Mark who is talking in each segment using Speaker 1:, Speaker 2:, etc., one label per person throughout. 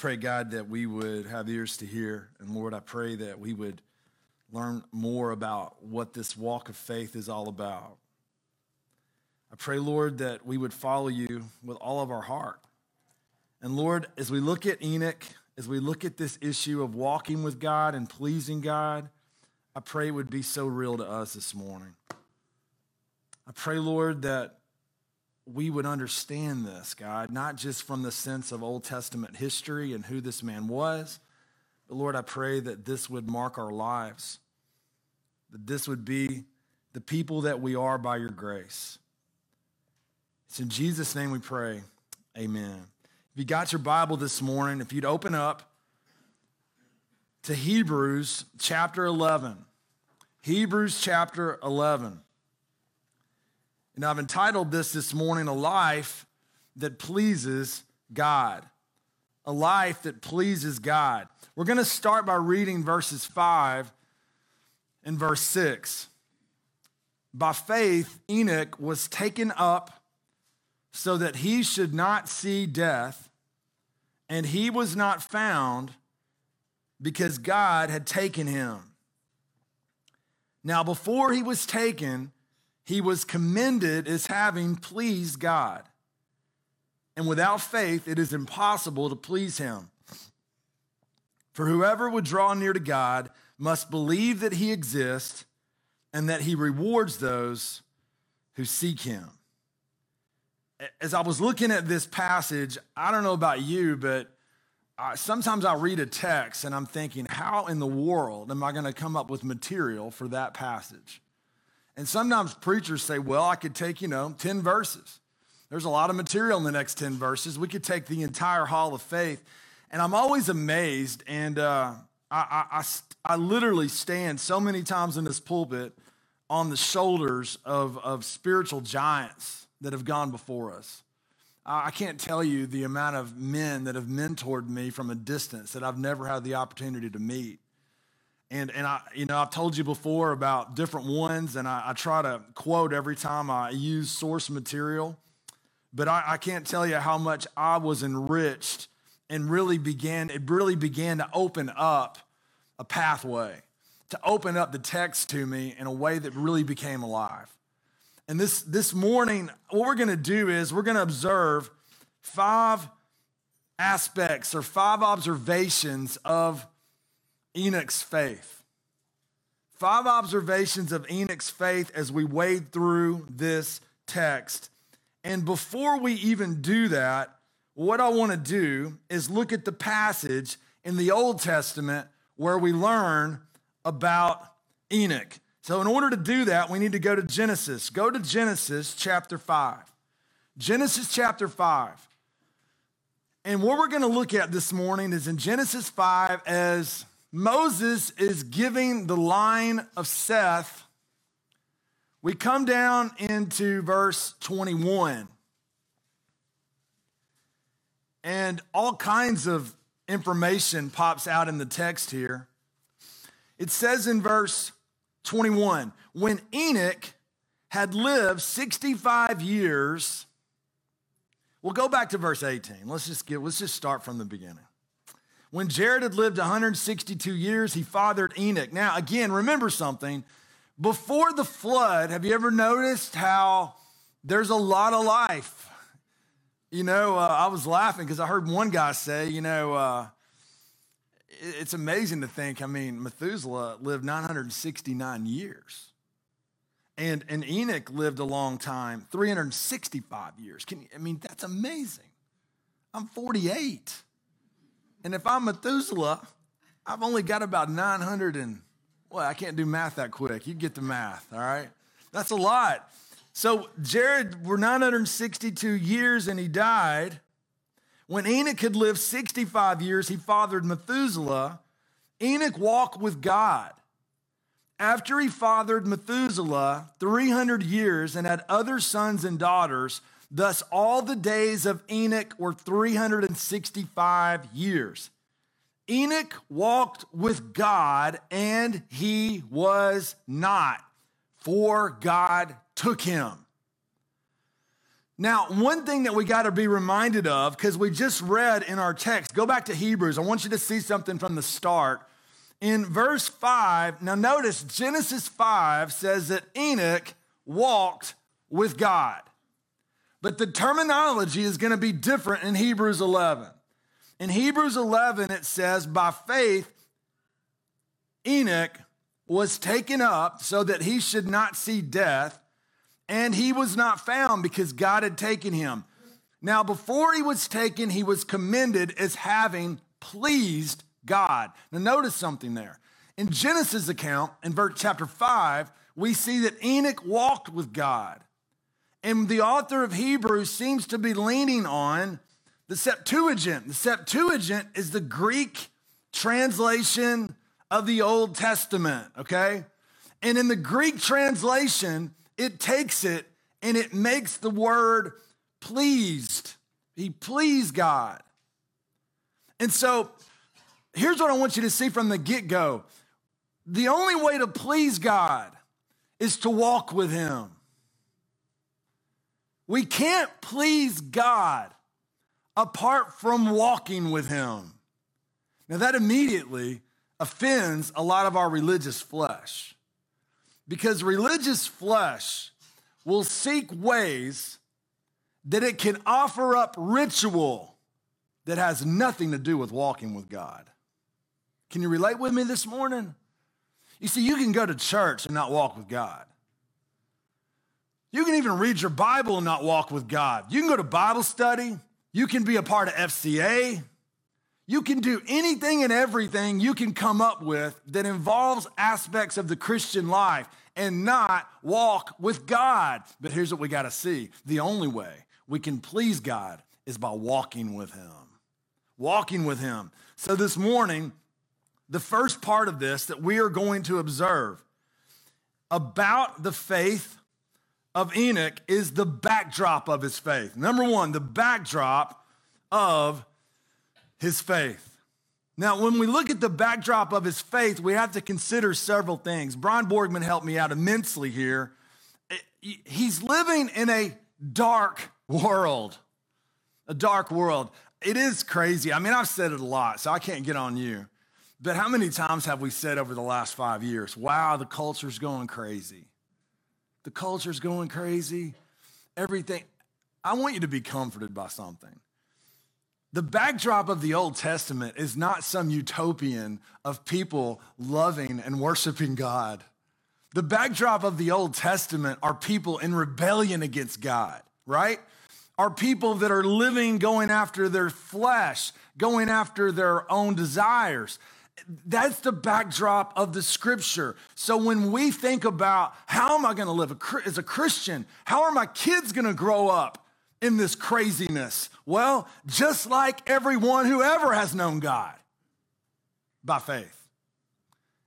Speaker 1: pray, God, that we would have ears to hear. And Lord, I pray that we would learn more about what this walk of faith is all about. I pray, Lord, that we would follow you with all of our heart. And Lord, as we look at Enoch, as we look at this issue of walking with God and pleasing God, I pray it would be so real to us this morning. I pray, Lord, that we would understand this, God, not just from the sense of Old Testament history and who this man was, but Lord, I pray that this would mark our lives, that this would be the people that we are by your grace. It's in Jesus' name we pray. Amen. If you got your Bible this morning, if you'd open up to Hebrews chapter 11. Hebrews chapter 11. And I've entitled this this morning, A Life That Pleases God. A life that pleases God. We're going to start by reading verses 5 and verse 6. By faith, Enoch was taken up so that he should not see death, and he was not found because God had taken him. Now, before he was taken, he was commended as having pleased God. And without faith, it is impossible to please him. For whoever would draw near to God must believe that he exists and that he rewards those who seek him. As I was looking at this passage, I don't know about you, but sometimes I read a text and I'm thinking, how in the world am I going to come up with material for that passage? And sometimes preachers say, well, I could take, you know, 10 verses. There's a lot of material in the next 10 verses. We could take the entire Hall of Faith. And I'm always amazed, and uh, I, I, I, I literally stand so many times in this pulpit on the shoulders of, of spiritual giants that have gone before us. I can't tell you the amount of men that have mentored me from a distance that I've never had the opportunity to meet. And, and I, you know, I've told you before about different ones, and I, I try to quote every time I use source material. But I, I can't tell you how much I was enriched and really began, it really began to open up a pathway, to open up the text to me in a way that really became alive. And this, this morning, what we're going to do is we're going to observe five aspects or five observations of Enoch's faith. Five observations of Enoch's faith as we wade through this text. And before we even do that, what I want to do is look at the passage in the Old Testament where we learn about Enoch. So, in order to do that, we need to go to Genesis. Go to Genesis chapter 5. Genesis chapter 5. And what we're going to look at this morning is in Genesis 5 as Moses is giving the line of Seth. We come down into verse 21. And all kinds of information pops out in the text here. It says in verse 21. When Enoch had lived 65 years, we'll go back to verse 18. Let's just get, let's just start from the beginning. When Jared had lived 162 years, he fathered Enoch. Now, again, remember something. Before the flood, have you ever noticed how there's a lot of life? You know, uh, I was laughing because I heard one guy say, you know, uh, it's amazing to think, I mean, Methuselah lived 969 years. And, and Enoch lived a long time, 365 years. Can you, I mean, that's amazing. I'm 48. And if I'm Methuselah, I've only got about 900 and, well, I can't do math that quick. You get the math, all right? That's a lot. So Jared were 962 years and he died. When Enoch had lived 65 years, he fathered Methuselah. Enoch walked with God. After he fathered Methuselah 300 years and had other sons and daughters, thus all the days of Enoch were 365 years. Enoch walked with God and he was not, for God took him. Now, one thing that we got to be reminded of, because we just read in our text, go back to Hebrews. I want you to see something from the start. In verse 5, now notice Genesis 5 says that Enoch walked with God. But the terminology is going to be different in Hebrews 11. In Hebrews 11, it says, By faith, Enoch was taken up so that he should not see death and he was not found because God had taken him. Now, before he was taken, he was commended as having pleased God. Now, notice something there. In Genesis' account, in verse chapter 5, we see that Enoch walked with God. And the author of Hebrews seems to be leaning on the Septuagint. The Septuagint is the Greek translation of the Old Testament, okay? And in the Greek translation, it takes it and it makes the word pleased. He pleased God. And so here's what I want you to see from the get go the only way to please God is to walk with Him. We can't please God apart from walking with Him. Now, that immediately offends a lot of our religious flesh. Because religious flesh will seek ways that it can offer up ritual that has nothing to do with walking with God. Can you relate with me this morning? You see, you can go to church and not walk with God. You can even read your Bible and not walk with God. You can go to Bible study. You can be a part of FCA. You can do anything and everything you can come up with that involves aspects of the Christian life and not walk with God. But here's what we got to see the only way we can please God is by walking with Him. Walking with Him. So this morning, the first part of this that we are going to observe about the faith of Enoch is the backdrop of his faith. Number one, the backdrop of his faith. Now, when we look at the backdrop of his faith, we have to consider several things. Brian Borgman helped me out immensely here. Eh, he's living in a dark world, a dark world. It is crazy. I mean, I've said it a lot, so I can't get on you. But how many times have we said over the last five years, wow, the culture's going crazy? The culture's going crazy. Everything. I want you to be comforted by something. The backdrop of the Old Testament is not some utopian of people loving and worshiping God. The backdrop of the Old Testament are people in rebellion against God, right? Are people that are living going after their flesh, going after their own desires. That's the backdrop of the scripture. So when we think about how am I going to live as a Christian? How are my kids going to grow up? in this craziness? Well, just like everyone who ever has known God by faith.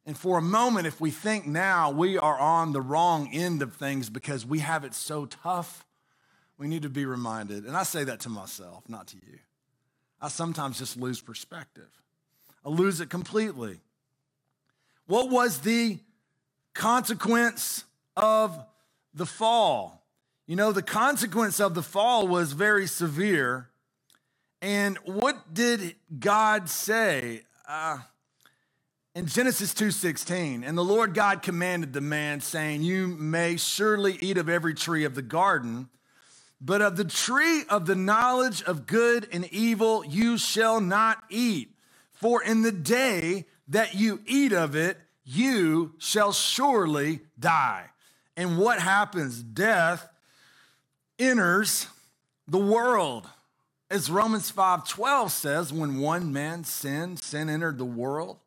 Speaker 1: And for a moment, if we think now we are on the wrong end of things because we have it so tough, we need to be reminded. And I say that to myself, not to you. I sometimes just lose perspective, I lose it completely. What was the consequence of the fall? You know, the consequence of the fall was very severe. And what did God say? Uh, in Genesis 2:16, and the Lord God commanded the man saying, "You may surely eat of every tree of the garden, but of the tree of the knowledge of good and evil you shall not eat, for in the day that you eat of it, you shall surely die." And what happens? Death enters the world. As Romans 5:12 says, when one man sinned, sin entered the world.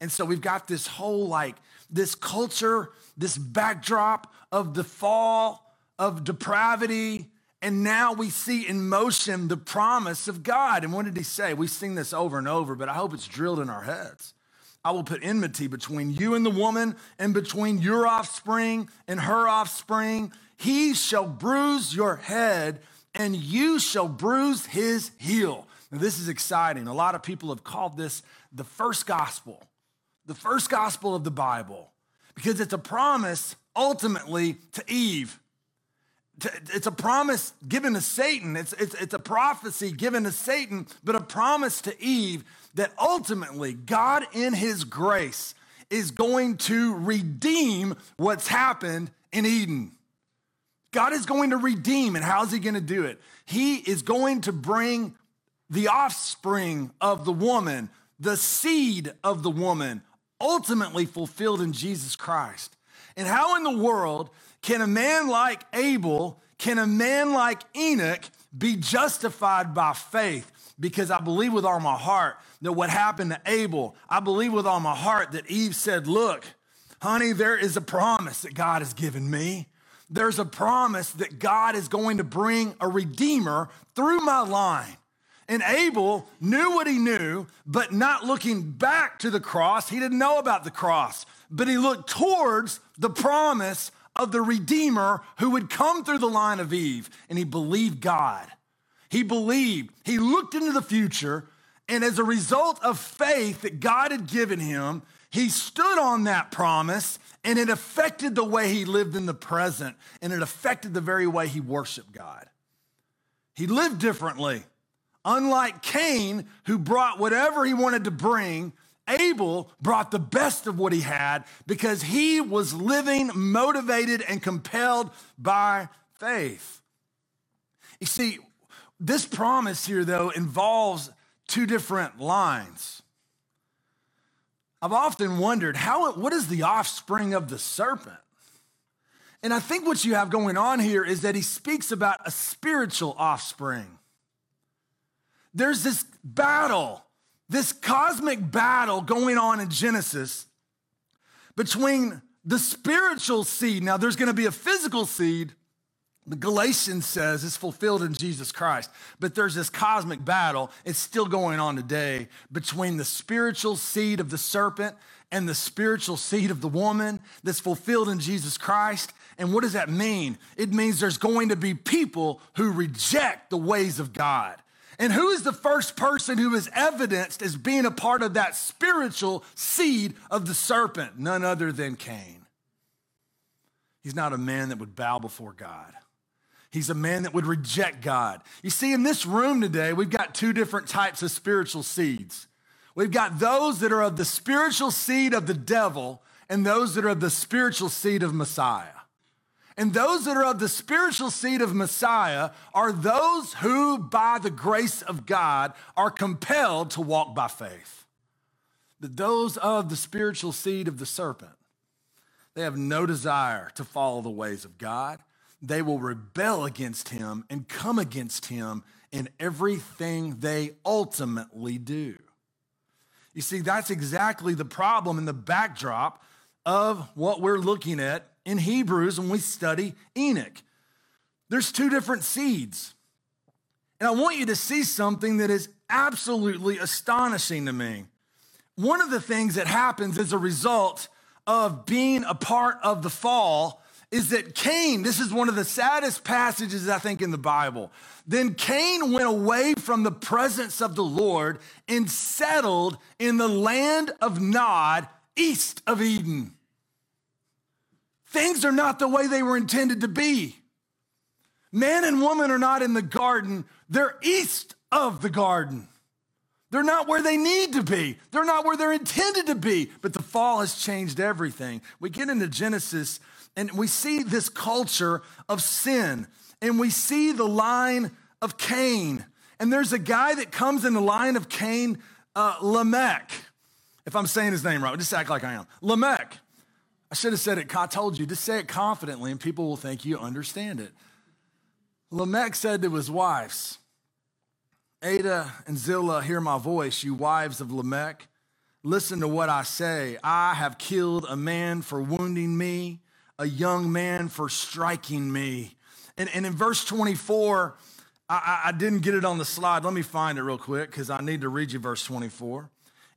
Speaker 1: And so we've got this whole like this culture, this backdrop of the fall, of depravity, and now we see in motion the promise of God. And what did he say? We sing this over and over, but I hope it's drilled in our heads. I will put enmity between you and the woman, and between your offspring and her offspring. He shall bruise your head, and you shall bruise his heel. Now, this is exciting. A lot of people have called this the first gospel, the first gospel of the Bible, because it's a promise ultimately to Eve. It's a promise given to Satan. It's, it's, it's a prophecy given to Satan, but a promise to Eve that ultimately God, in his grace, is going to redeem what's happened in Eden. God is going to redeem, and how's he going to do it? He is going to bring the offspring of the woman, the seed of the woman, ultimately fulfilled in Jesus Christ. And how in the world can a man like Abel, can a man like Enoch be justified by faith? Because I believe with all my heart that what happened to Abel, I believe with all my heart that Eve said, Look, honey, there is a promise that God has given me. There's a promise that God is going to bring a redeemer through my line. And Abel knew what he knew, but not looking back to the cross. He didn't know about the cross, but he looked towards the promise of the Redeemer who would come through the line of Eve. And he believed God. He believed. He looked into the future. And as a result of faith that God had given him, he stood on that promise and it affected the way he lived in the present and it affected the very way he worshiped God. He lived differently. Unlike Cain, who brought whatever he wanted to bring, Abel brought the best of what he had because he was living motivated and compelled by faith. You see, this promise here, though, involves two different lines. I've often wondered how what is the offspring of the serpent? And I think what you have going on here is that he speaks about a spiritual offspring. There's this battle, this cosmic battle going on in Genesis between the spiritual seed. Now, there's going to be a physical seed, the Galatians says is fulfilled in Jesus Christ. But there's this cosmic battle, it's still going on today between the spiritual seed of the serpent and the spiritual seed of the woman that's fulfilled in Jesus Christ. And what does that mean? It means there's going to be people who reject the ways of God. And who is the first person who is evidenced as being a part of that spiritual seed of the serpent? None other than Cain. He's not a man that would bow before God. He's a man that would reject God. You see, in this room today, we've got two different types of spiritual seeds. We've got those that are of the spiritual seed of the devil and those that are of the spiritual seed of Messiah. And those that are of the spiritual seed of Messiah are those who, by the grace of God, are compelled to walk by faith. But those of the spiritual seed of the serpent, they have no desire to follow the ways of God. They will rebel against him and come against him in everything they ultimately do. You see, that's exactly the problem in the backdrop of what we're looking at in Hebrews when we study Enoch. There's two different seeds. And I want you to see something that is absolutely astonishing to me. One of the things that happens as a result of being a part of the fall is that Cain, this is one of the saddest passages, I think, in the Bible. Then Cain went away from the presence of the Lord and settled in the land of Nod, east of Eden. Things are not the way they were intended to be. Man and woman are not in the garden, they're east of the garden. They're not where they need to be. They're not where they're intended to be. But the fall has changed everything. We get into Genesis and we see this culture of sin, and we see the line of Cain. And there's a guy that comes in the line of Cain, uh, Lamech. If I'm saying his name right, just act like I am. Lamech. I should have said it, I told you, just say it confidently and people will think you understand it. Lamech said to his wives, Adah and Zillah, hear my voice, you wives of Lamech. Listen to what I say. I have killed a man for wounding me, a young man for striking me. And, and in verse 24, I, I didn't get it on the slide. Let me find it real quick because I need to read you verse 24.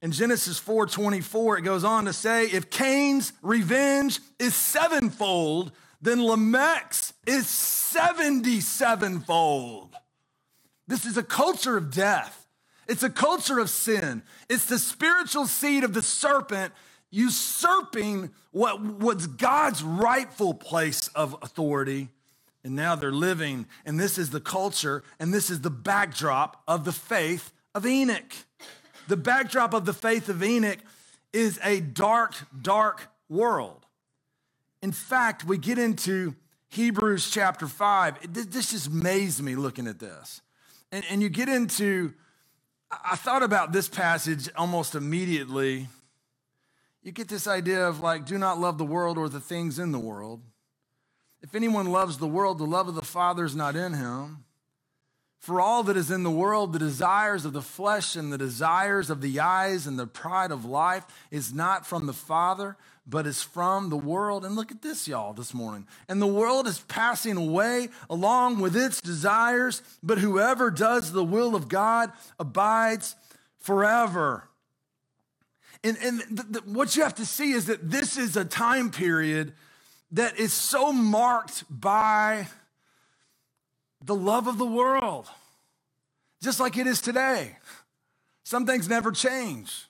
Speaker 1: In Genesis 4:24, it goes on to say, if Cain's revenge is sevenfold, then Lamech's is 77fold. This is a culture of death. It's a culture of sin. It's the spiritual seed of the serpent usurping what, what's God's rightful place of authority And now they're living, and this is the culture, and this is the backdrop of the faith of Enoch. The backdrop of the faith of Enoch is a dark, dark world. In fact, we get into Hebrews chapter 5. This just amazed me looking at this. And, and you get into, I thought about this passage almost immediately. You get this idea of like, do not love the world or the things in the world. If anyone loves the world, the love of the Father is not in him. For all that is in the world, the desires of the flesh and the desires of the eyes and the pride of life is not from the Father, but is from the world. And look at this, y'all, this morning. And the world is passing away along with its desires, but whoever does the will of God abides forever. And, and what you have to see is that this is a time period that is so marked by the love of the world, just like it is today. Some things never change.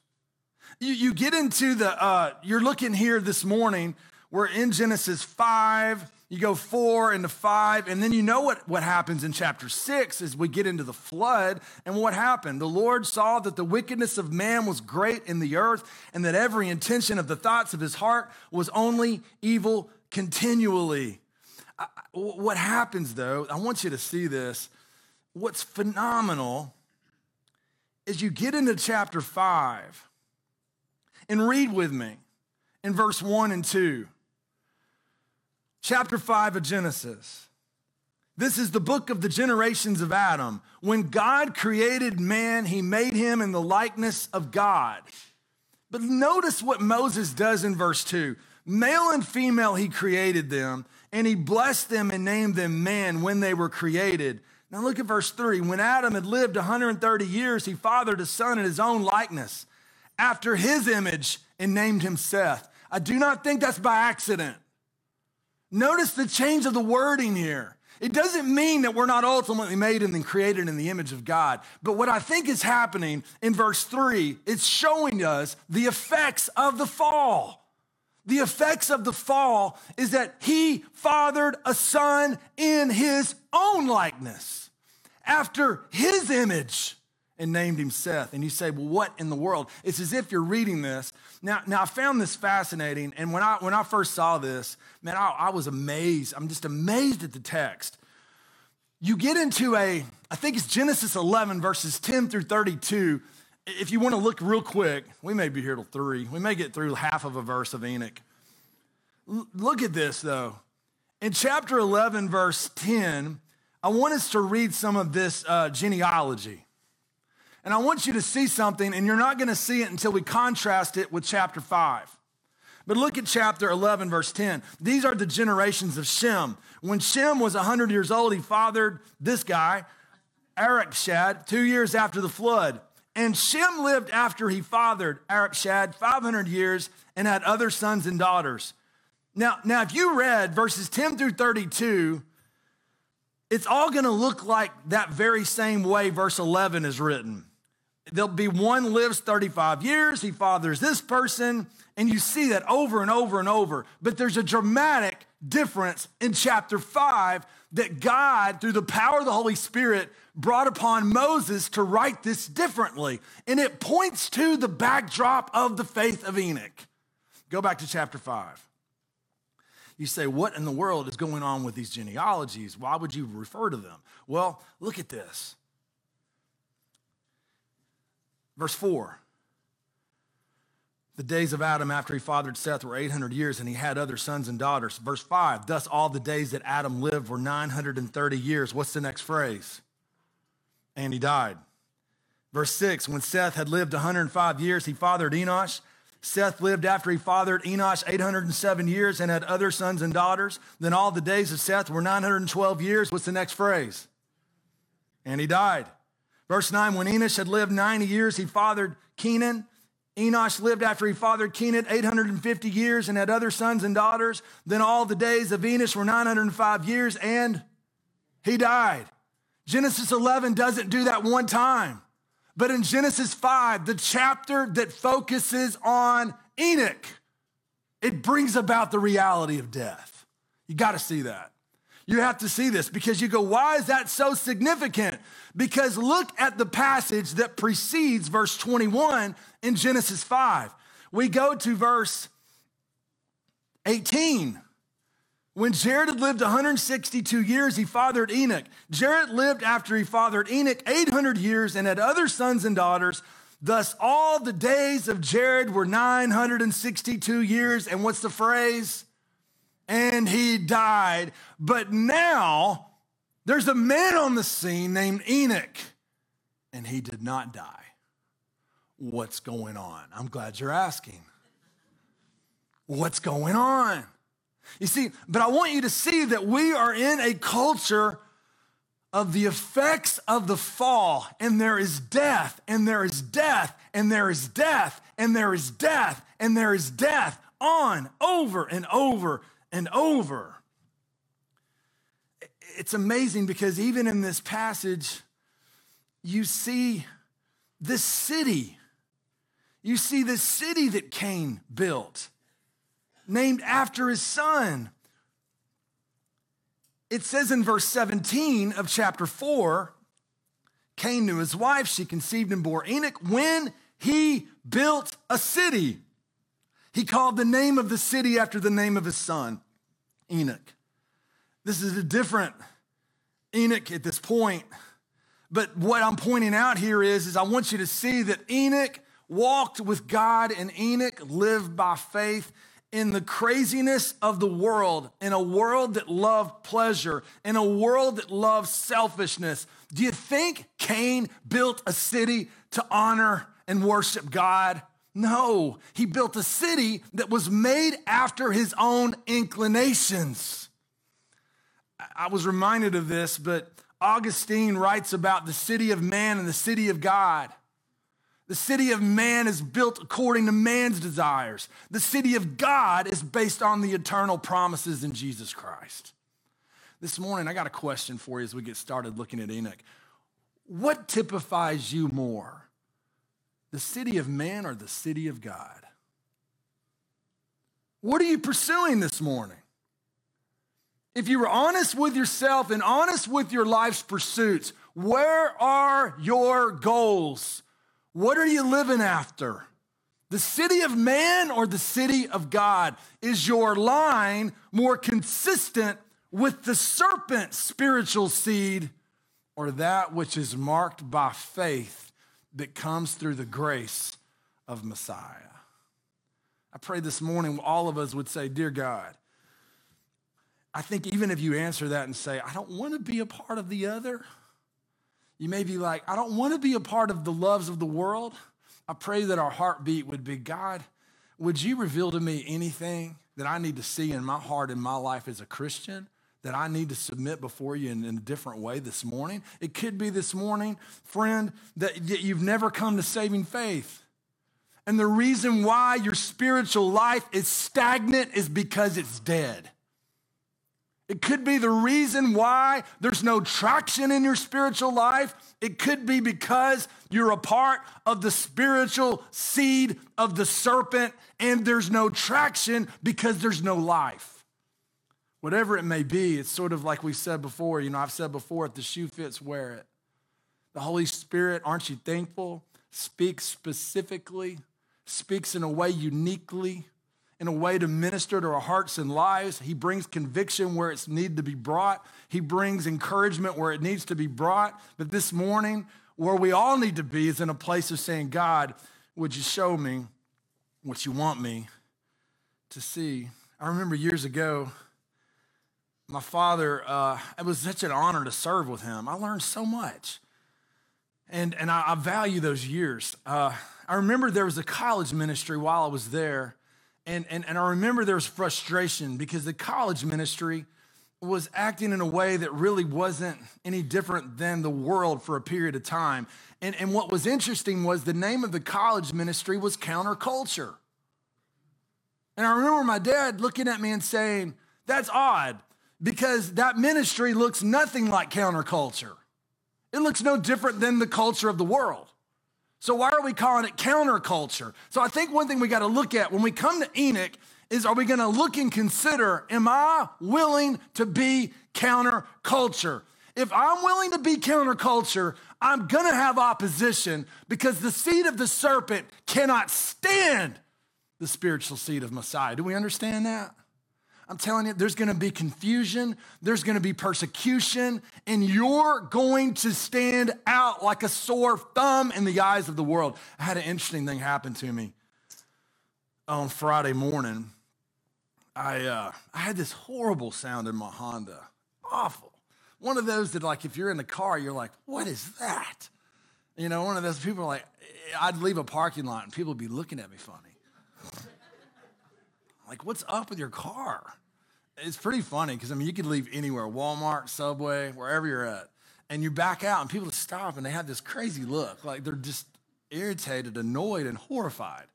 Speaker 1: You, you get into the, uh, you're looking here this morning, we're in Genesis 5, you go 4 into 5, and then you know what, what happens in chapter 6 as we get into the flood. And what happened? The Lord saw that the wickedness of man was great in the earth, and that every intention of the thoughts of his heart was only evil continually. What happens though, I want you to see this. What's phenomenal is you get into chapter 5 and read with me in verse 1 and 2. Chapter 5 of Genesis. This is the book of the generations of Adam. When God created man, he made him in the likeness of God. But notice what Moses does in verse 2. Male and female, he created them, and he blessed them and named them man when they were created. Now look at verse 3. When Adam had lived 130 years, he fathered a son in his own likeness, after his image, and named him Seth. I do not think that's by accident. Notice the change of the wording here. It doesn't mean that we're not ultimately made and then created in the image of God. But what I think is happening in verse 3, it's showing us the effects of the fall. The effects of the fall is that he fathered a son in his own likeness, after his image, and named him Seth. And you say, well, what in the world? It's as if you're reading this. Now, now I found this fascinating. And when I, when I first saw this, man, I, I was amazed. I'm just amazed at the text. You get into a, I think it's Genesis 11, verses 10 through 32 if you want to look real quick, we may be here till three. We may get through half of a verse of Enoch. L- look at this, though. In chapter 11, verse 10, I want us to read some of this uh, genealogy. And I want you to see something, and you're not going to see it until we contrast it with chapter 5. But look at chapter 11, verse 10. These are the generations of Shem. When Shem was 100 years old, he fathered this guy, Arphaxad, two years after the flood. And Shem lived after he fathered Arphaxad 500 years and had other sons and daughters. Now, now, if you read verses 10 through 32, it's all going to look like that very same way verse 11 is written. There'll be one lives 35 years, he fathers this person, and you see that over and over and over. But there's a dramatic difference in chapter 5 that God, through the power of the Holy Spirit, brought upon Moses to write this differently. And it points to the backdrop of the faith of Enoch. Go back to chapter 5. You say, What in the world is going on with these genealogies? Why would you refer to them? Well, look at this. Verse 4 the days of Adam after he fathered Seth were 800 years, and he had other sons and daughters. Verse 5 Thus all the days that Adam lived were 930 years. What's the next phrase? And he died. Verse 6 When Seth had lived 105 years, he fathered Enosh. Seth lived after he fathered Enosh 807 years and had other sons and daughters. Then all the days of Seth were 912 years. What's the next phrase? And he died. Verse 9 When Enosh had lived 90 years, he fathered Kenan. Enosh lived after he fathered Kenan 850 years and had other sons and daughters. Then all the days of Enosh were 905 years and he died. Genesis 11 doesn't do that one time. But in Genesis 5, the chapter that focuses on Enoch, it brings about the reality of death. You got to see that. You have to see this because you go, why is that so significant? Because look at the passage that precedes verse 21 in Genesis 5. We go to verse 18. When Jared had lived 162 years, he fathered Enoch. Jared lived after he fathered Enoch 800 years and had other sons and daughters. Thus, all the days of Jared were 962 years. And what's the phrase? And he died. But now there's a man on the scene named Enoch, and he did not die. What's going on? I'm glad you're asking. What's going on? You see, but I want you to see that we are in a culture of the effects of the fall, and there is death, and there is death, and there is death, and there is death, and there is death on, over, and over, and over. It's amazing because even in this passage, you see this city. You see the city that Cain built named after his son. It says in verse 17 of chapter 4 Cain knew his wife, she conceived and bore Enoch when he built a city. He called the name of the city after the name of his son, Enoch. This is a different Enoch at this point. But what I'm pointing out here is, is I want you to see that Enoch walked with God and Enoch lived by faith in the craziness of the world, in a world that loved pleasure, in a world that loved selfishness, do you think Cain built a city to honor and worship God? No, he built a city that was made after his own inclinations. I was reminded of this, but Augustine writes about the city of man and the city of God. The city of man is built according to man's desires. The city of God is based on the eternal promises in Jesus Christ. This morning, I got a question for you as we get started looking at Enoch. What typifies you more, the city of man or the city of God? What are you pursuing this morning? If you were honest with yourself and honest with your life's pursuits, where are your goals? What are you living after? The city of man or the city of God? Is your line more consistent with the serpent's spiritual seed or that which is marked by faith that comes through the grace of Messiah? I pray this morning all of us would say, Dear God, I think even if you answer that and say, I don't want to be a part of the other, you may be like, I don't want to be a part of the loves of the world. I pray that our heartbeat would be God, would you reveal to me anything that I need to see in my heart in my life as a Christian? That I need to submit before you in, in a different way this morning. It could be this morning, friend, that, that you've never come to saving faith. And the reason why your spiritual life is stagnant is because it's dead. It could be the reason why there's no traction in your spiritual life. It could be because you're a part of the spiritual seed of the serpent and there's no traction because there's no life. Whatever it may be, it's sort of like we said before. You know, I've said before if the shoe fits, wear it. The Holy Spirit, aren't you thankful? Speaks specifically, speaks in a way uniquely in a way to minister to our hearts and lives. He brings conviction where it's needed to be brought. He brings encouragement where it needs to be brought. But this morning, where we all need to be is in a place of saying, God, would you show me what you want me to see? I remember years ago, my father, uh, it was such an honor to serve with him. I learned so much. And, and I, I value those years. Uh, I remember there was a college ministry while I was there and, and, and I remember there was frustration because the college ministry was acting in a way that really wasn't any different than the world for a period of time. And, and what was interesting was the name of the college ministry was counterculture. And I remember my dad looking at me and saying, That's odd because that ministry looks nothing like counterculture. It looks no different than the culture of the world. So why are we calling it counterculture? So I think one thing we got to look at when we come to Enoch is are we going to look and consider am I willing to be counterculture? If I'm willing to be counterculture, I'm going to have opposition because the seed of the serpent cannot stand the spiritual seed of Messiah. Do we understand that? I'm telling you, there's gonna be confusion, there's gonna be persecution, and you're going to stand out like a sore thumb in the eyes of the world. I had an interesting thing happen to me on Friday morning. I, uh, I had this horrible sound in my Honda. Awful. One of those that, like, if you're in the car, you're like, what is that? You know, one of those people like, I'd leave a parking lot and people would be looking at me funny. Like, what's up with your car? It's pretty funny because I mean, you could leave anywhere Walmart, Subway, wherever you're at, and you back out, and people stop and they have this crazy look like they're just irritated, annoyed, and horrified.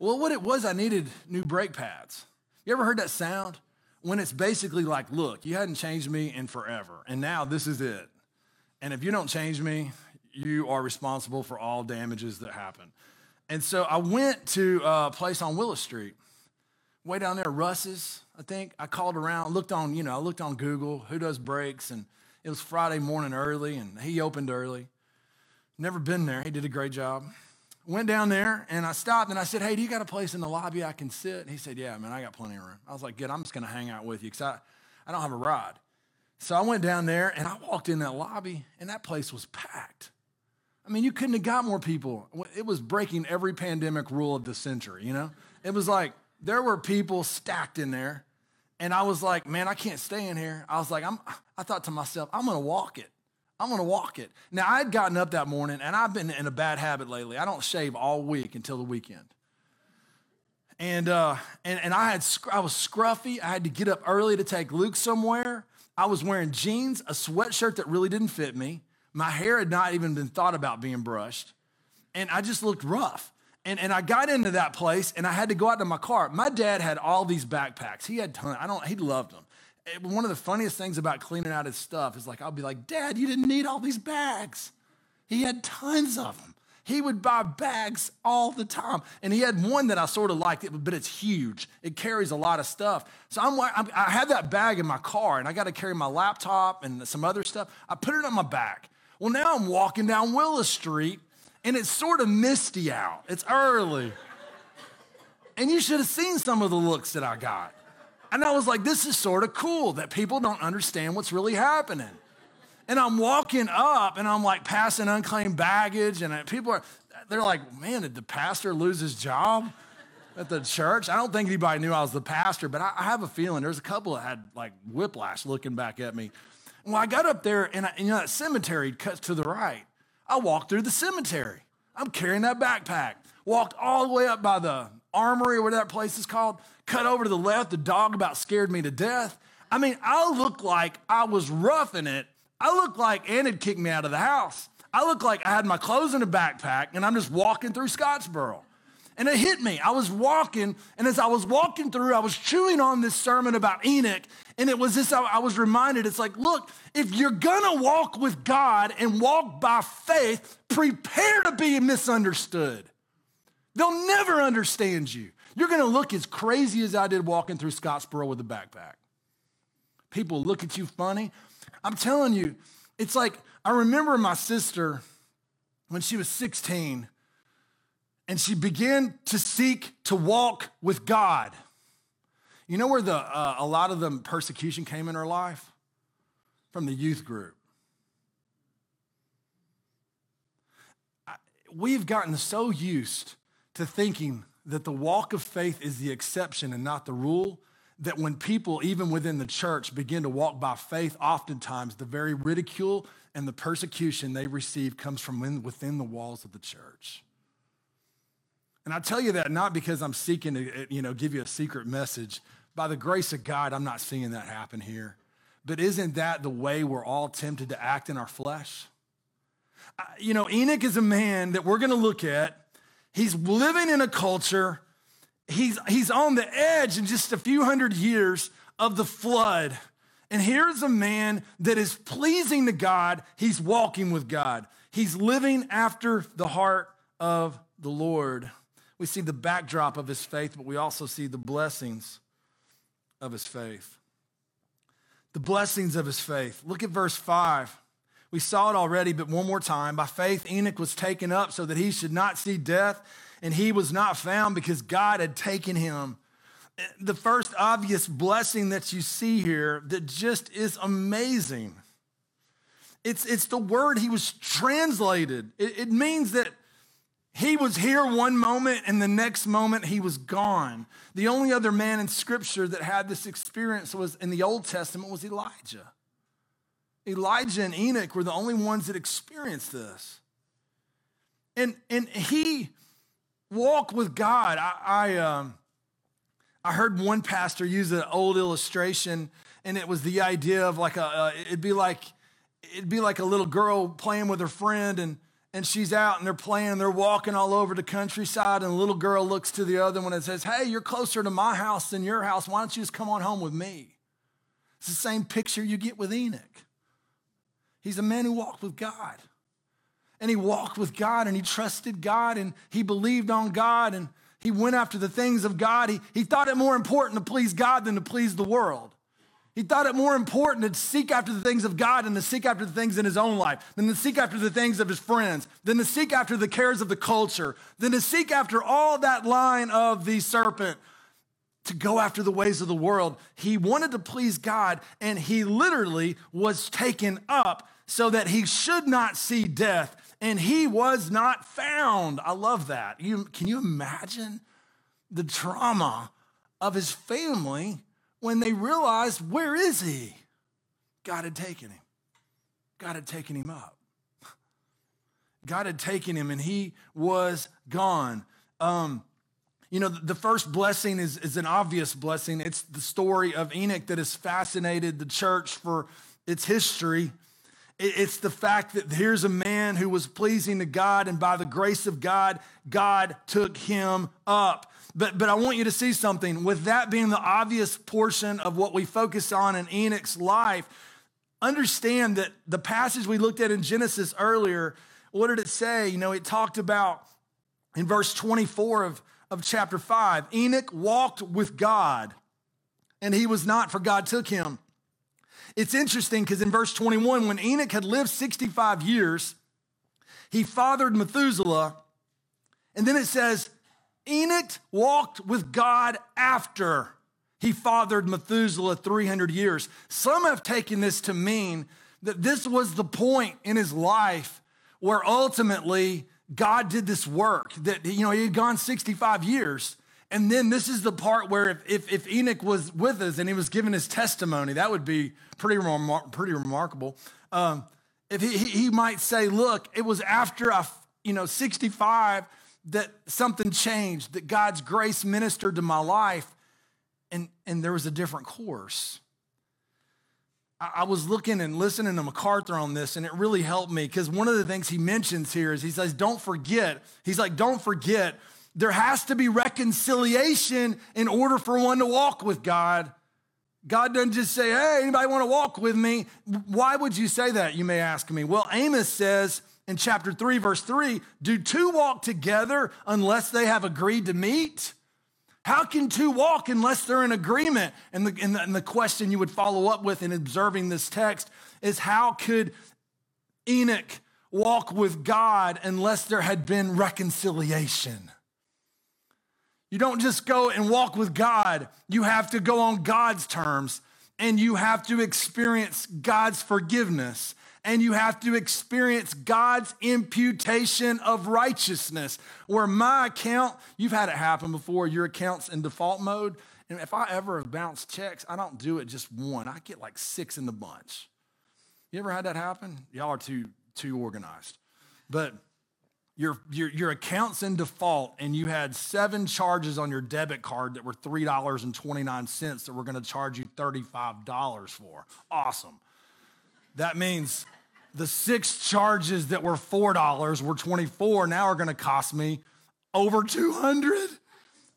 Speaker 1: Well, what it was, I needed new brake pads. You ever heard that sound? When it's basically like, look, you hadn't changed me in forever, and now this is it. And if you don't change me, you are responsible for all damages that happen. And so I went to a place on Willis Street, way down there, Russ's. I think I called around, looked on, you know, I looked on Google, who does brakes, and it was Friday morning early, and he opened early. Never been there. He did a great job. Went down there and I stopped and I said, Hey, do you got a place in the lobby I can sit? And he said, Yeah, man, I got plenty of room. I was like, Good, I'm just gonna hang out with you because I, I don't have a ride. So I went down there and I walked in that lobby and that place was packed. I mean, you couldn't have got more people. It was breaking every pandemic rule of the century, you know? It was like there were people stacked in there and I was like, man, I can't stay in here. I was like, I'm, I thought to myself, I'm gonna walk it. I'm gonna walk it. Now, I had gotten up that morning and I've been in a bad habit lately. I don't shave all week until the weekend. And, uh, and, and I, had, I was scruffy. I had to get up early to take Luke somewhere. I was wearing jeans, a sweatshirt that really didn't fit me. My hair had not even been thought about being brushed. And I just looked rough. And, and I got into that place and I had to go out to my car. My dad had all these backpacks. He had tons. I don't, he loved them. One of the funniest things about cleaning out his stuff is like, I'll be like, Dad, you didn't need all these bags. He had tons of them. He would buy bags all the time. And he had one that I sort of liked, but it's huge. It carries a lot of stuff. So I'm, I'm I had that bag in my car and I got to carry my laptop and some other stuff. I put it on my back. Well, now I'm walking down Willis Street and it's sort of misty out. It's early. And you should have seen some of the looks that I got. And I was like, this is sort of cool that people don't understand what's really happening. And I'm walking up and I'm like passing unclaimed baggage, and uh, people are, they're like, man, did the pastor lose his job at the church? I don't think anybody knew I was the pastor, but I, I have a feeling there's a couple that had like whiplash looking back at me. Well, I got up there and, I, and you know, that cemetery cuts to the right. I walked through the cemetery. I'm carrying that backpack. Walked all the way up by the armory or whatever that place is called. Cut over to the left. The dog about scared me to death. I mean, I looked like I was roughing it. I looked like Ann had kicked me out of the house. I looked like I had my clothes in a backpack and I'm just walking through Scottsboro. And it hit me. I was walking, and as I was walking through, I was chewing on this sermon about Enoch. And it was this, I was reminded, it's like, look, if you're gonna walk with God and walk by faith, prepare to be misunderstood. They'll never understand you. You're gonna look as crazy as I did walking through Scottsboro with a backpack. People look at you funny. I'm telling you, it's like, I remember my sister when she was 16 and she began to seek to walk with God. You know where the, uh, a lot of the persecution came in her life? From the youth group. We've gotten so used to thinking that the walk of faith is the exception and not the rule that when people, even within the church, begin to walk by faith, oftentimes the very ridicule and the persecution they receive comes from within the walls of the church. And I tell you that not because I'm seeking to, eh, you know, give you a secret message. By the grace of God, I'm not seeing that happen here. But isn't that the way we're all tempted to act in our flesh? You know, Enoch is a man that we're going to look at. He's living in a culture. He's, he's on the edge in just a few hundred years of the flood. And here's a man that is pleasing to God. He's walking with God. He's living after the heart of the Lord. We see the backdrop of his faith, but we also see the blessings of his faith. The blessings of his faith. Look at verse 5. We saw it already, but one more time. By faith, Enoch was taken up so that he should not see death, and he was not found because God had taken him. The first obvious blessing that you see here that just is amazing. It's, it's the word he was translated. It, it means that he was here one moment and the next moment he was gone. The only other man in scripture that had this experience was in the Old Testament was Elijah. Elijah and Enoch were the only ones that experienced this. And, and he walked with God. I, I, um, I heard one pastor use an old illustration, and it was the idea of like a, uh, it'd be like, it'd be like a little girl playing with her friend, and and she's out and they're playing and they're walking all over the countryside. And the little girl looks to the other one and says hey you're closer to my house than your house. Why don't you just come on home with me? It's the same picture you get with enoch. He's a man who walked with god. And he walked with god and he trusted god and he believed on god and he went after the things of god. He, he thought it more important to please god than to please the world he thought it more important to seek after the things of God than to seek after the things in his own life, than to seek after the things of his friends, than to seek after the cares of the culture, than to seek after all that line of the serpent, to go after the ways of the world. He wanted to please God, and he literally was taken up so that he should not see death, and he was not found. I love that. You, can you imagine the trauma of his family? When they realized, where is he? God had taken him. God had taken him up. God had taken him and he was gone. Um, you know, the first blessing is, is an obvious blessing. It's the story of Enoch that has fascinated the church for its history. It's the fact that here's a man who was pleasing to God, and by the grace of God, God took him up. But, but I want you to see something. With that being the obvious portion of what we focus on in Enoch's life, understand that the passage we looked at in Genesis earlier, what did it say? You know, it talked about in verse 24 of, of chapter 5 Enoch walked with God, and he was not, for God took him. It's interesting because in verse 21, when Enoch had lived 65 years, he fathered Methuselah. And then it says, Enoch walked with God after he fathered Methuselah 300 years. Some have taken this to mean that this was the point in his life where ultimately God did this work, that you know, he had gone 65 years. And then this is the part where if, if, if Enoch was with us and he was giving his testimony, that would be pretty, remar- pretty remarkable. Um, if he, he might say, look, it was after I, you know, 65 that something changed, that God's grace ministered to my life, and, and there was a different course. I, I was looking and listening to MacArthur on this, and it really helped me because one of the things he mentions here is he says, Don't forget. He's like, Don't forget, there has to be reconciliation in order for one to walk with God. God doesn't just say, Hey, anybody want to walk with me? Why would you say that? You may ask me. Well, Amos says, in chapter 3, verse 3 Do two walk together unless they have agreed to meet? How can two walk unless they're in agreement? And the, and the, and the question you would follow up with in observing this text is how could Enoch walk with God unless there had been reconciliation? You don't just go and walk with God, you have to go on God's terms and you have to experience God's forgiveness and you have to experience God's imputation of righteousness. Where my account, you've had it happen before, your account's in default mode. And if I ever bounce checks, I don't do it just one. I get like six in the bunch. You ever had that happen? Y'all are too too organized. But your, your, your account's in default and you had seven charges on your debit card that were $3.29 that we're going to charge you $35 for. Awesome. That means the six charges that were $4 were 24 now are going to cost me over 200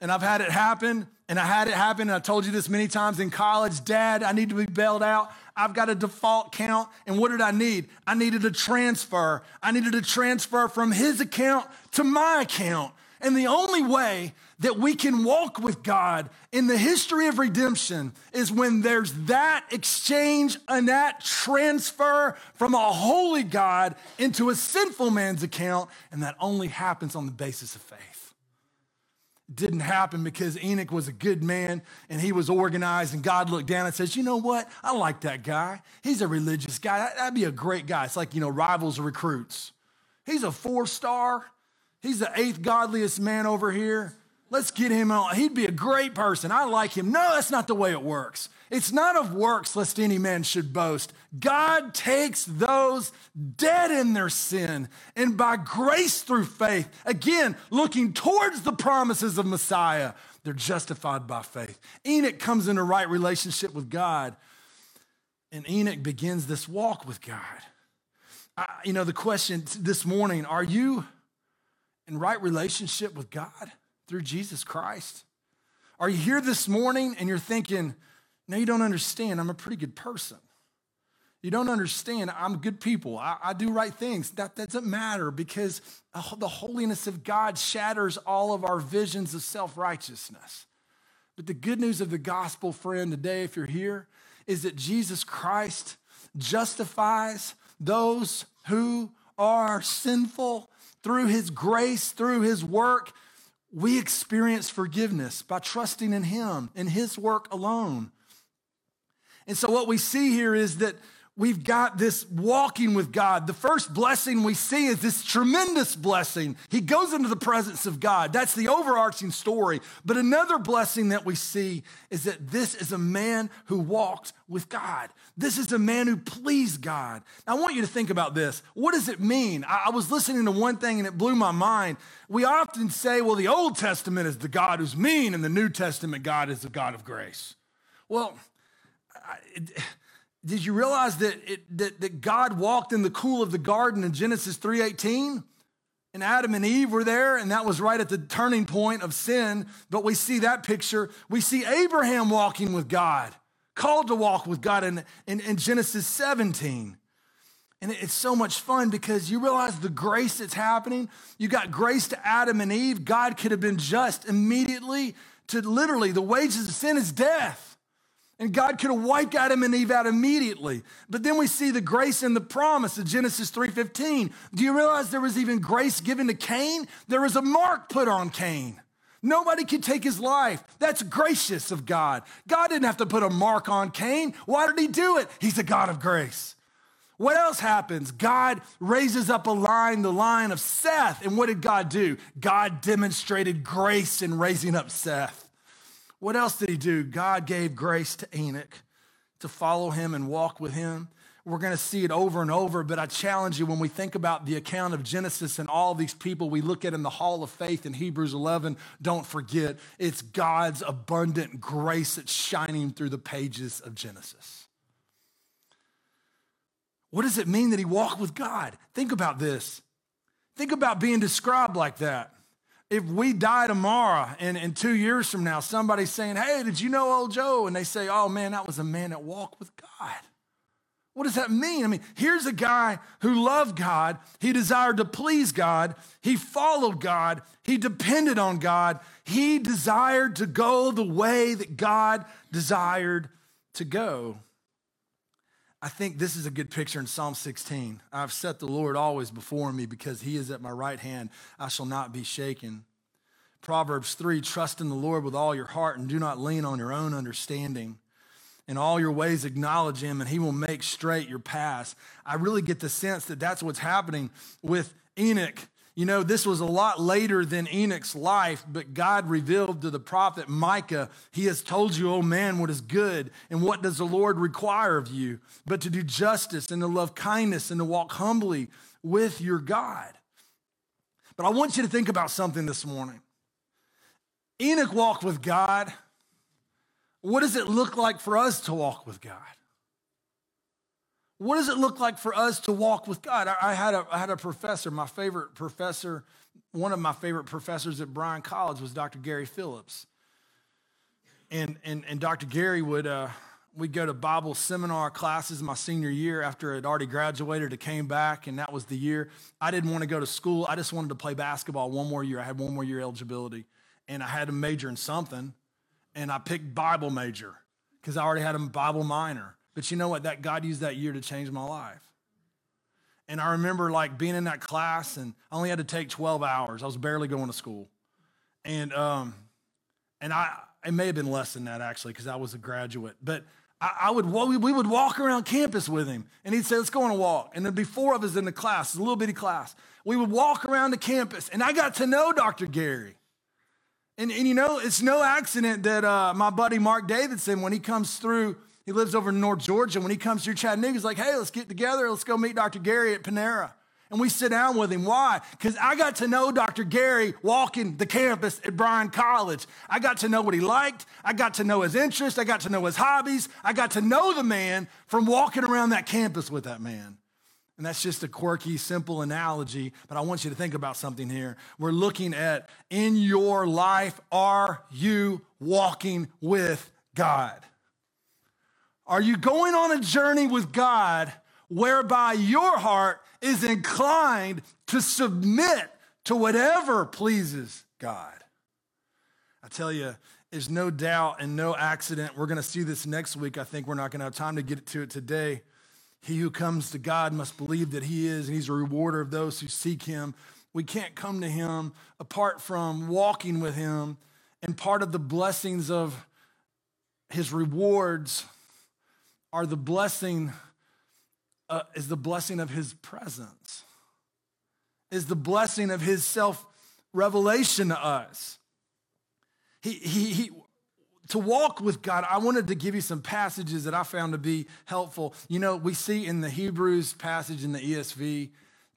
Speaker 1: and I've had it happen, and I had it happen, and I told you this many times in college Dad, I need to be bailed out. I've got a default count, and what did I need? I needed a transfer. I needed a transfer from his account to my account. And the only way that we can walk with God in the history of redemption is when there's that exchange and that transfer from a holy God into a sinful man's account, and that only happens on the basis of faith. It didn't happen because Enoch was a good man and he was organized, and God looked down and says, You know what? I like that guy. He's a religious guy. That'd be a great guy. It's like, you know, rivals recruits. He's a four star. He's the eighth godliest man over here. Let's get him on. He'd be a great person. I like him. No, that's not the way it works. It's not of works, lest any man should boast. God takes those dead in their sin and by grace through faith, again, looking towards the promises of Messiah, they're justified by faith. Enoch comes into right relationship with God, and Enoch begins this walk with God. I, you know, the question this morning are you in right relationship with God? Through Jesus Christ? Are you here this morning and you're thinking, no, you don't understand. I'm a pretty good person. You don't understand. I'm good people. I, I, do right things. That doesn't matter because the holiness of God shatters all of our visions of self righteousness. But the good news of the gospel, friend, today, if you're here, is that Jesus Christ justifies those who are sinful through his grace, through his work, we experience forgiveness by trusting in Him and His work alone. And so, what we see here is that we've got this walking with God. The first blessing we see is this tremendous blessing. He goes into the presence of God. That's the overarching story. But another blessing that we see is that this is a man who walked with God. This is a man who pleased God. Now, I want you to think about this. What does it mean? I was listening to one thing and it blew my mind. We often say, well, the Old Testament is the God who's mean, and the New Testament God is the God of grace. Well, it, did you realize that, it, that, that God walked in the cool of the garden in Genesis 3.18? And Adam and Eve were there, and that was right at the turning point of sin. But we see that picture. We see Abraham walking with God, called to walk with God in, in, in Genesis 17. And it's so much fun because you realize the grace that's happening. You got grace to Adam and Eve. God could have been just immediately to literally the wages of sin is death. And God could have wiped Adam and Eve out immediately. But then we see the grace and the promise of Genesis 3:15. Do you realize there was even grace given to Cain? There was a mark put on Cain. Nobody could take his life. That's gracious of God. God didn't have to put a mark on Cain. Why did he do it? He's a God of grace. What else happens? God raises up a line, the line of Seth. And what did God do? God demonstrated grace in raising up Seth. What else did he do? God gave grace to Enoch to follow him and walk with him. We're going to see it over and over, but I challenge you when we think about the account of Genesis and all these people we look at in the hall of faith in Hebrews 11, don't forget it's God's abundant grace that's shining through the pages of Genesis. What does it mean that he walked with God? Think about this. Think about being described like that if we die tomorrow and, and two years from now, somebody's saying, Hey, did you know old Joe? And they say, Oh man, that was a man that walked with God. What does that mean? I mean, here's a guy who loved God. He desired to please God. He followed God. He depended on God. He desired to go the way that God desired to go. I think this is a good picture in Psalm 16. I've set the Lord always before me because he is at my right hand. I shall not be shaken. Proverbs 3 Trust in the Lord with all your heart and do not lean on your own understanding. In all your ways, acknowledge him, and he will make straight your paths. I really get the sense that that's what's happening with Enoch you know, this was a lot later than Enoch's life, but God revealed to the prophet Micah, He has told you, oh man, what is good, and what does the Lord require of you, but to do justice and to love kindness and to walk humbly with your God. But I want you to think about something this morning. Enoch walked with God. What does it look like for us to walk with God? What does it look like for us to walk with God? I, I, had a, I had a professor, my favorite professor, one of my favorite professors at Bryan College was Dr. Gary Phillips. And, and, and Dr. Gary would, uh, we'd go to Bible seminar classes my senior year after I'd already graduated. I came back, and that was the year. I didn't want to go to school. I just wanted to play basketball one more year. I had one more year eligibility, and I had to major in something, and I picked Bible major because I already had a Bible minor. But you know what? That God used that year to change my life. And I remember like being in that class, and I only had to take 12 hours. I was barely going to school, and um, and I it may have been less than that actually because I was a graduate, but I, I would we, would walk around campus with him, and he'd say, "Let's go on a walk." And there'd be four of us in the class, a little bitty class. We would walk around the campus, and I got to know Dr. Gary. And, and you know, it's no accident that uh, my buddy Mark Davidson, when he comes through, he lives over in North Georgia. When he comes through Chattanooga, he's like, "Hey, let's get together. Let's go meet Dr. Gary at Panera." And we sit down with him. Why? Because I got to know Dr. Gary walking the campus at Bryan College. I got to know what he liked. I got to know his interests. I got to know his hobbies. I got to know the man from walking around that campus with that man. And that's just a quirky, simple analogy, but I want you to think about something here. We're looking at in your life, are you walking with God? Are you going on a journey with God whereby your heart is inclined to submit to whatever pleases God. I tell you, there's no doubt and no accident. We're going to see this next week. I think we're not going to have time to get to it today. He who comes to God must believe that He is, and He's a rewarder of those who seek Him. We can't come to Him apart from walking with Him. And part of the blessings of His rewards are the blessing uh, is the blessing of his presence, is the blessing of his self revelation to us. He, he, he, to walk with God, I wanted to give you some passages that I found to be helpful. You know, we see in the Hebrews passage in the ESV,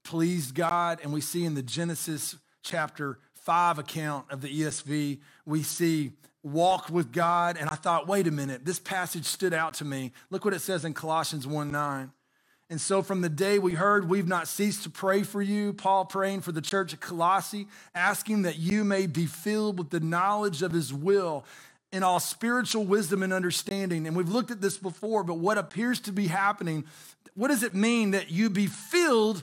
Speaker 1: pleased God, and we see in the Genesis chapter 5 account of the ESV, we see walked with God. And I thought, wait a minute, this passage stood out to me. Look what it says in Colossians 1 9. And so, from the day we heard, we've not ceased to pray for you. Paul praying for the church at Colossae, asking that you may be filled with the knowledge of his will in all spiritual wisdom and understanding. And we've looked at this before, but what appears to be happening, what does it mean that you be filled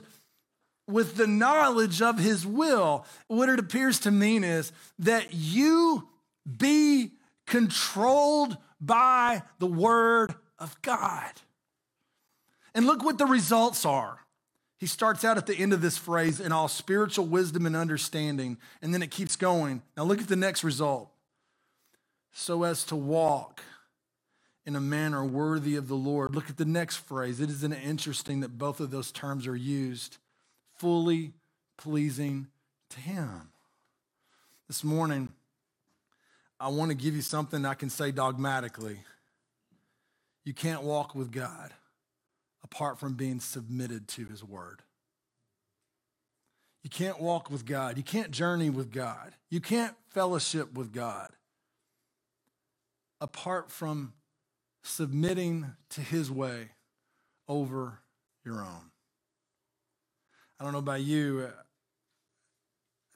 Speaker 1: with the knowledge of his will? What it appears to mean is that you be controlled by the word of God. And look what the results are. He starts out at the end of this phrase in all spiritual wisdom and understanding, and then it keeps going. Now look at the next result. So as to walk in a manner worthy of the Lord. Look at the next phrase. It isn't interesting that both of those terms are used fully pleasing to Him. This morning, I want to give you something I can say dogmatically. You can't walk with God apart from being submitted to his word. You can't walk with God. You can't journey with God. You can't fellowship with God apart from submitting to his way over your own. I don't know about you. Uh,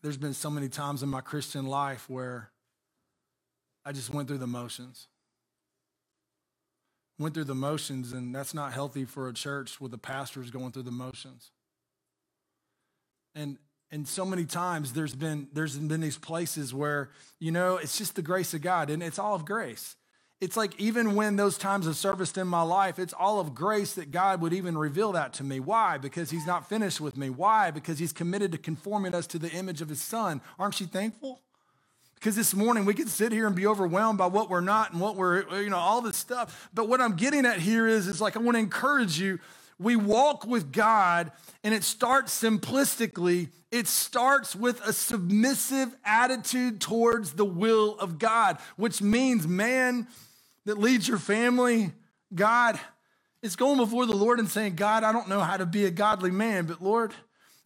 Speaker 1: there's been so many times in my Christian life where I just went through the motions went through the motions, and that's not healthy for a church with the pastors going through the motions. And and so many times there's been there's been these places where you know it's just the grace of God, and it's all of grace. It's like even when those times of service in my life, it's all of grace that God would even reveal that to me. Why? Because He's not finished with me. Why? Because He's committed to conforming us to the image of His Son. Aren't you thankful? Because this morning we could sit here and be overwhelmed by what we're not and what we're, you know, all this stuff. But what I'm getting at here is, is like, I want to encourage you. We walk with God, and it starts simplistically. It starts with a submissive attitude towards the will of God, which means, man that leads your family, God, it's going before the Lord and saying, God, I don't know how to be a godly man, but Lord,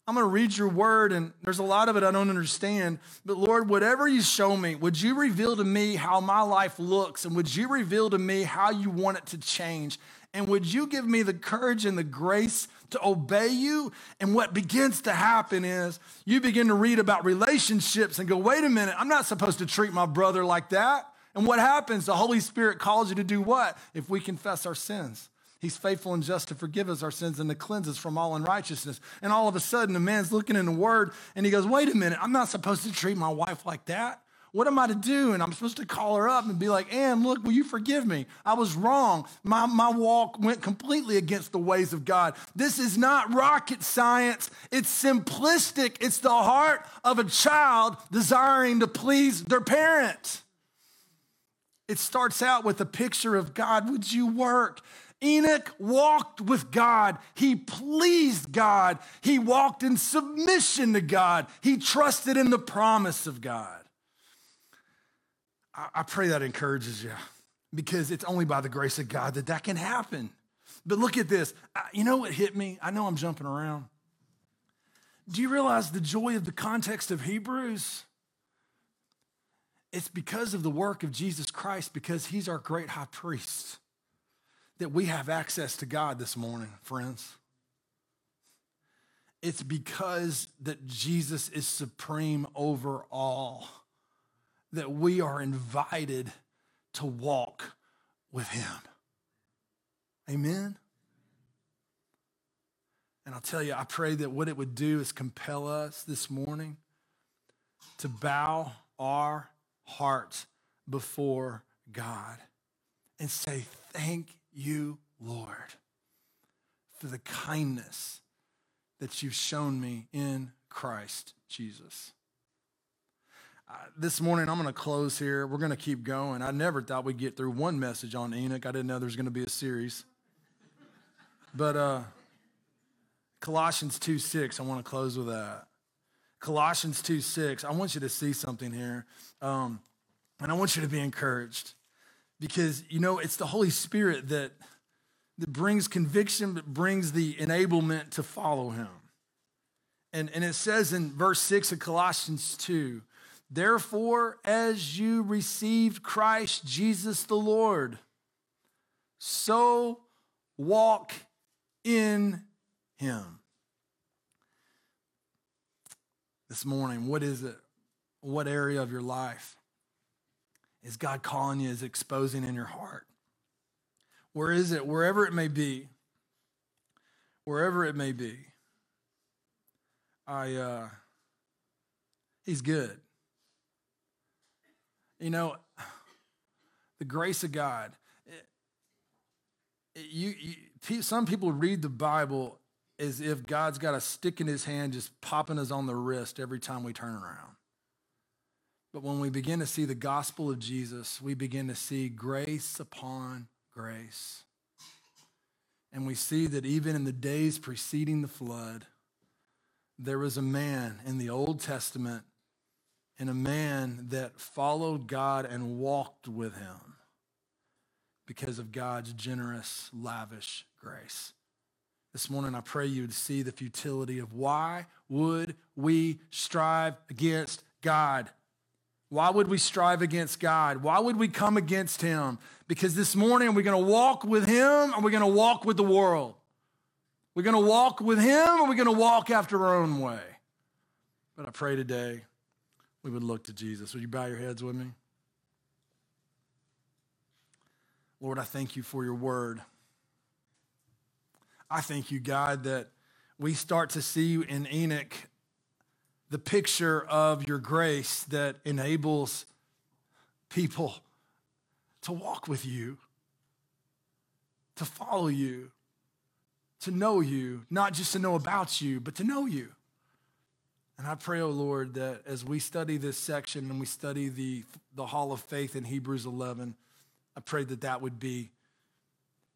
Speaker 1: I'm going to read your word, and there's a lot of it I don't understand. But Lord, whatever you show me, would you reveal to me how my life looks? And would you reveal to me how you want it to change? And would you give me the courage and the grace to obey you? And what begins to happen is you begin to read about relationships and go, wait a minute, I'm not supposed to treat my brother like that. And what happens? The Holy Spirit calls you to do what? If we confess our sins. He's faithful and just to forgive us our sins and to cleanse us from all unrighteousness. And all of a sudden, the man's looking in the word and he goes, Wait a minute, I'm not supposed to treat my wife like that. What am I to do? And I'm supposed to call her up and be like, Ann, look, will you forgive me? I was wrong. My, my walk went completely against the ways of God. This is not rocket science, it's simplistic. It's the heart of a child desiring to please their parent. It starts out with a picture of God, would you work? Enoch walked with God. He pleased God. He walked in submission to God. He trusted in the promise of God. I, pray that encourages you because it's only by the grace of God that that can happen. But look at this. You know what hit me? I know I'm jumping around. Do you realize the joy of the context of Hebrews? It's because of the work of Jesus Christ, because he's our great high priest that we have access to God this morning, friends. It's because that Jesus is supreme over all that we are invited to walk with him. Amen. And I'll tell you, I pray that what it would do is compel us this morning to bow our hearts before God and say, Thank you, Lord, for the kindness that you've shown me in Christ Jesus. Uh, this morning, I'm going to close here. We're going to keep going. I never thought we'd get through one message on Enoch. I didn't know there was going to be a series. But uh, Colossians 2 6, I want to close with that. Colossians 2 6, I want you to see something here. Um, and I want you to be encouraged because you know it's the Holy Spirit that that brings conviction, but brings the enablement to follow Him. And and it says in verse six of Colossians two, therefore, as you received Christ Jesus the Lord, so walk in Him. This morning, what is it? What area of your life is God calling you, is exposing in your heart? Where is it? Wherever it may be. Wherever it may be. I uh he's good. You know, the grace of God. It, it, you, you, some people read the Bible as if God's got a stick in his hand just popping us on the wrist every time we turn around. But when we begin to see the gospel of Jesus, we begin to see grace upon grace. And we see that even in the days preceding the flood, there was a man in the Old Testament and a man that followed God and walked with him because of God's generous, lavish grace. This morning, I pray you would see the futility of why would we strive against God? Why would we strive against God? Why would we come against Him? Because this morning we're going to walk with Him or we're going to walk with the world. We're going to walk with Him or we're going to walk after our own way. But I pray today we would look to Jesus. Would you bow your heads with me? Lord, I thank you for your word. I thank you, God, that we start to see in Enoch the picture of your grace that enables people to walk with you, to follow you, to know you, not just to know about you, but to know you. And I pray, oh Lord, that as we study this section and we study the, the hall of faith in Hebrews 11, I pray that that would be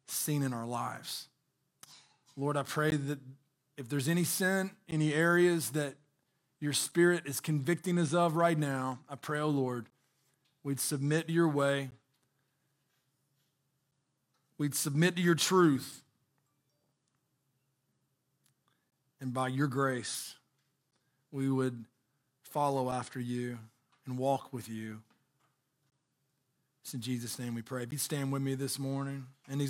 Speaker 1: seen in our lives. Lord, I pray that if there's any sin, any areas that your spirit is convicting us of right now, I pray, oh Lord, we'd submit to your way. We'd submit to your truth. And by your grace, we would follow after you and walk with you. It's in Jesus' name we pray. If you stand with me this morning, and these